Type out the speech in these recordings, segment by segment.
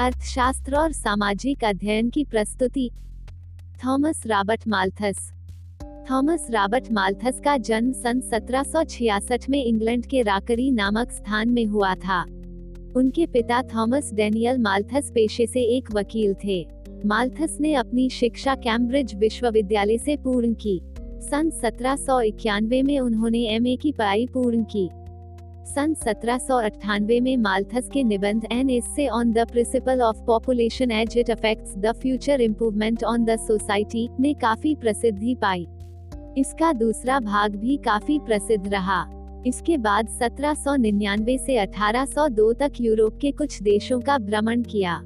अर्थशास्त्र और सामाजिक अध्ययन की प्रस्तुति। Thomas Robert Malthus. Thomas Robert Malthus का जन्म सन 1766 में इंग्लैंड के राकरी नामक स्थान में हुआ था। उनके पिता थॉमस डेनियल माल्थस पेशे से एक वकील थे। माल्थस ने अपनी शिक्षा कैम्ब्रिज विश्वविद्यालय से पूर्ण की। सन सत्रह सौ इक्यानवे में उन्होंने एमए की पढ़ाई पूर्ण की। सन सत्रह में माल्थस के निबंध an essay on the principle of population as it affects the future improvement on the society ने काफ़ी प्रसिद्धि पाई। इसका दूसरा भाग भी काफ़ी प्रसिद्ध रहा। इसके बाद 1799 से 1802 तक यूरोप के कुछ देशों का भ्रमण किया।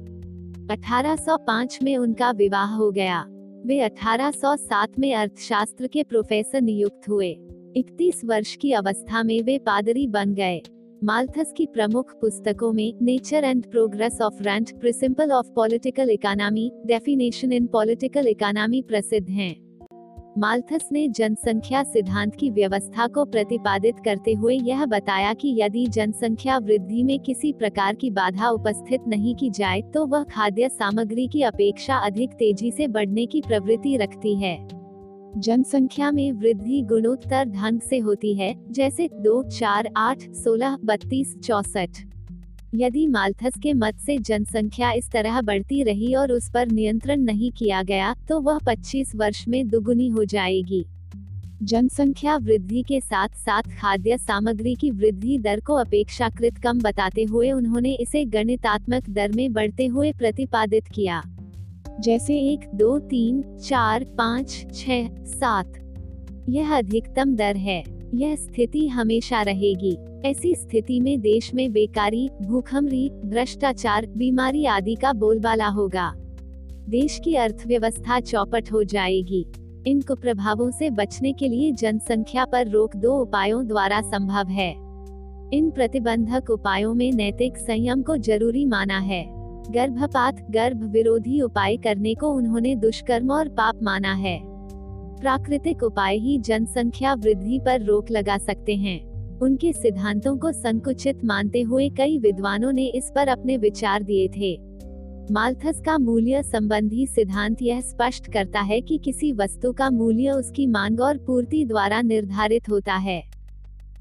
1805 में उनका विवाह हो गया। वे 1807 में अर्थशास्त्र के प्रोफेसर नियुक्त हुए। 31 वर्ष की अवस्था में वे पादरी बन गए। माल्थस की प्रमुख पुस्तकों में nature and progress of rent principle of political economy definition in political economy प्रसिद्ध हैं। माल्थस ने जनसंख्या सिद्धांत की व्यवस्था को प्रतिपादित करते हुए यह बताया कि यदि जनसंख्या वृद्धि में किसी प्रकार की बाधा उपस्थित नहीं की जाए तो वह खाद्य सामग्री की अपेक्षा अधिक तेज़ी से बढ़ने की प्रवृत्ति रखती है। जनसंख्या में वृद्धि गुणोत्तर ढंग से होती है, जैसे दो, चार, आठ, सोलह, बत्तीस, चौसठ। यदि माल्थस के मत से जनसंख्या इस तरह बढ़ती रही और उस पर नियंत्रण नहीं किया गया तो वह 25 वर्ष में दुगुनी हो जाएगी। जनसंख्या वृद्धि के साथ साथ खाद्य सामग्री की वृद्धि दर को अपेक्षाकृत कम बताते हुए उन्होंने इसे गणितात्मक दर में बढ़ते हुए प्रतिपादित किया। जैसे एक, दो, तीन, चार, पाँच छ सात। यह अधिकतम दर है। यह स्थिति हमेशा रहेगी। ऐसी स्थिति में देश में बेकारी, भूखमरी, भ्रष्टाचार, बीमारी आदि का बोलबाला होगा। देश की अर्थव्यवस्था चौपट हो जाएगी। इन कुप्रभावों से बचने के लिए जनसंख्या पर रोक दो उपायों द्वारा संभव है। इन प्रतिबंधक उपायों में नैतिक संयम को ज़रूरी माना है। गर्भपात गर्भ विरोधी उपाय करने को उन्होंने दुष्कर्म और पाप माना है। प्राकृतिक उपाय ही जनसंख्या वृद्धि पर रोक लगा सकते हैं। उनके सिद्धांतों को संकुचित मानते हुए कई विद्वानों ने इस पर अपने विचार दिए थे। माल्थस का मूल्य संबंधी सिद्धांत यह स्पष्ट करता है कि किसी वस्तु का मूल्य उसकी मांग और पूर्ति द्वारा निर्धारित होता है।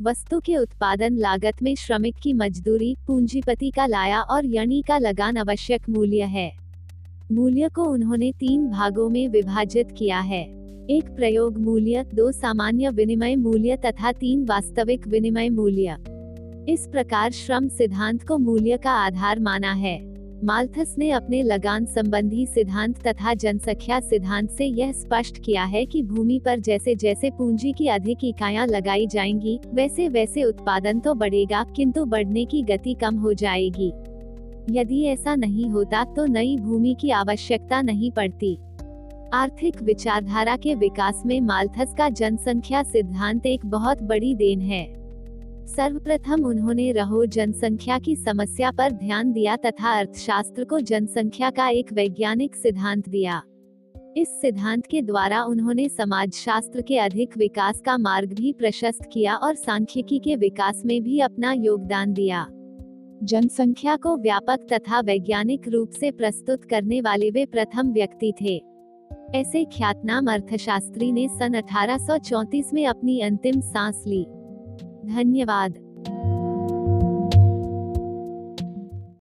वस्तु के उत्पादन, लागत में श्रमिक की मजदूरी, पूंजीपति का लाया और यणी का लगान आवश्यक मूल्य है। मूल्य को उन्होंने तीन भागों में विभाजित किया है। एक प्रयोग मूल्य, दो सामान्य विनिमय मूल्य तथा तीन वास्तविक विनिमय मूल्य। इस प्रकार श्रम सिद्धांत को मूल्य का आधार माना है। माल्थस ने अपने लगान संबंधी सिद्धांत तथा जनसंख्या सिद्धांत से यह स्पष्ट किया है कि भूमि पर जैसे जैसे पूंजी की अधिक इकाइयाँ लगाई जाएँगी, वैसे वैसे उत्पादन तो बढ़ेगा, किंतु बढ़ने की गति कम हो जाएगी। यदि ऐसा नहीं होता तो नई भूमि की आवश्यकता नहीं पड़ती। आर्थिक विचारधारा के विकास में माल्थस का जनसंख्या सिद्धांत एक बहुत बड़ी देन है। सर्वप्रथम उन्होंने रहो जनसंख्या की समस्या पर ध्यान दिया तथा अर्थशास्त्र को जनसंख्या का एक वैज्ञानिक सिद्धांत दिया। इस सिद्धांत के द्वारा उन्होंने समाजशास्त्र के अधिक विकास का मार्ग भी प्रशस्त किया और सांख्यिकी के विकास में भी अपना योगदान दिया। जनसंख्या को व्यापक तथा वैज्ञानिक रूप से प्रस्तुत करने वाले वे प्रथम व्यक्ति थे। ऐसे ख्यातनाम अर्थशास्त्री ने सन 1834 में अपनी अंतिम सांस ली। धन्यवाद।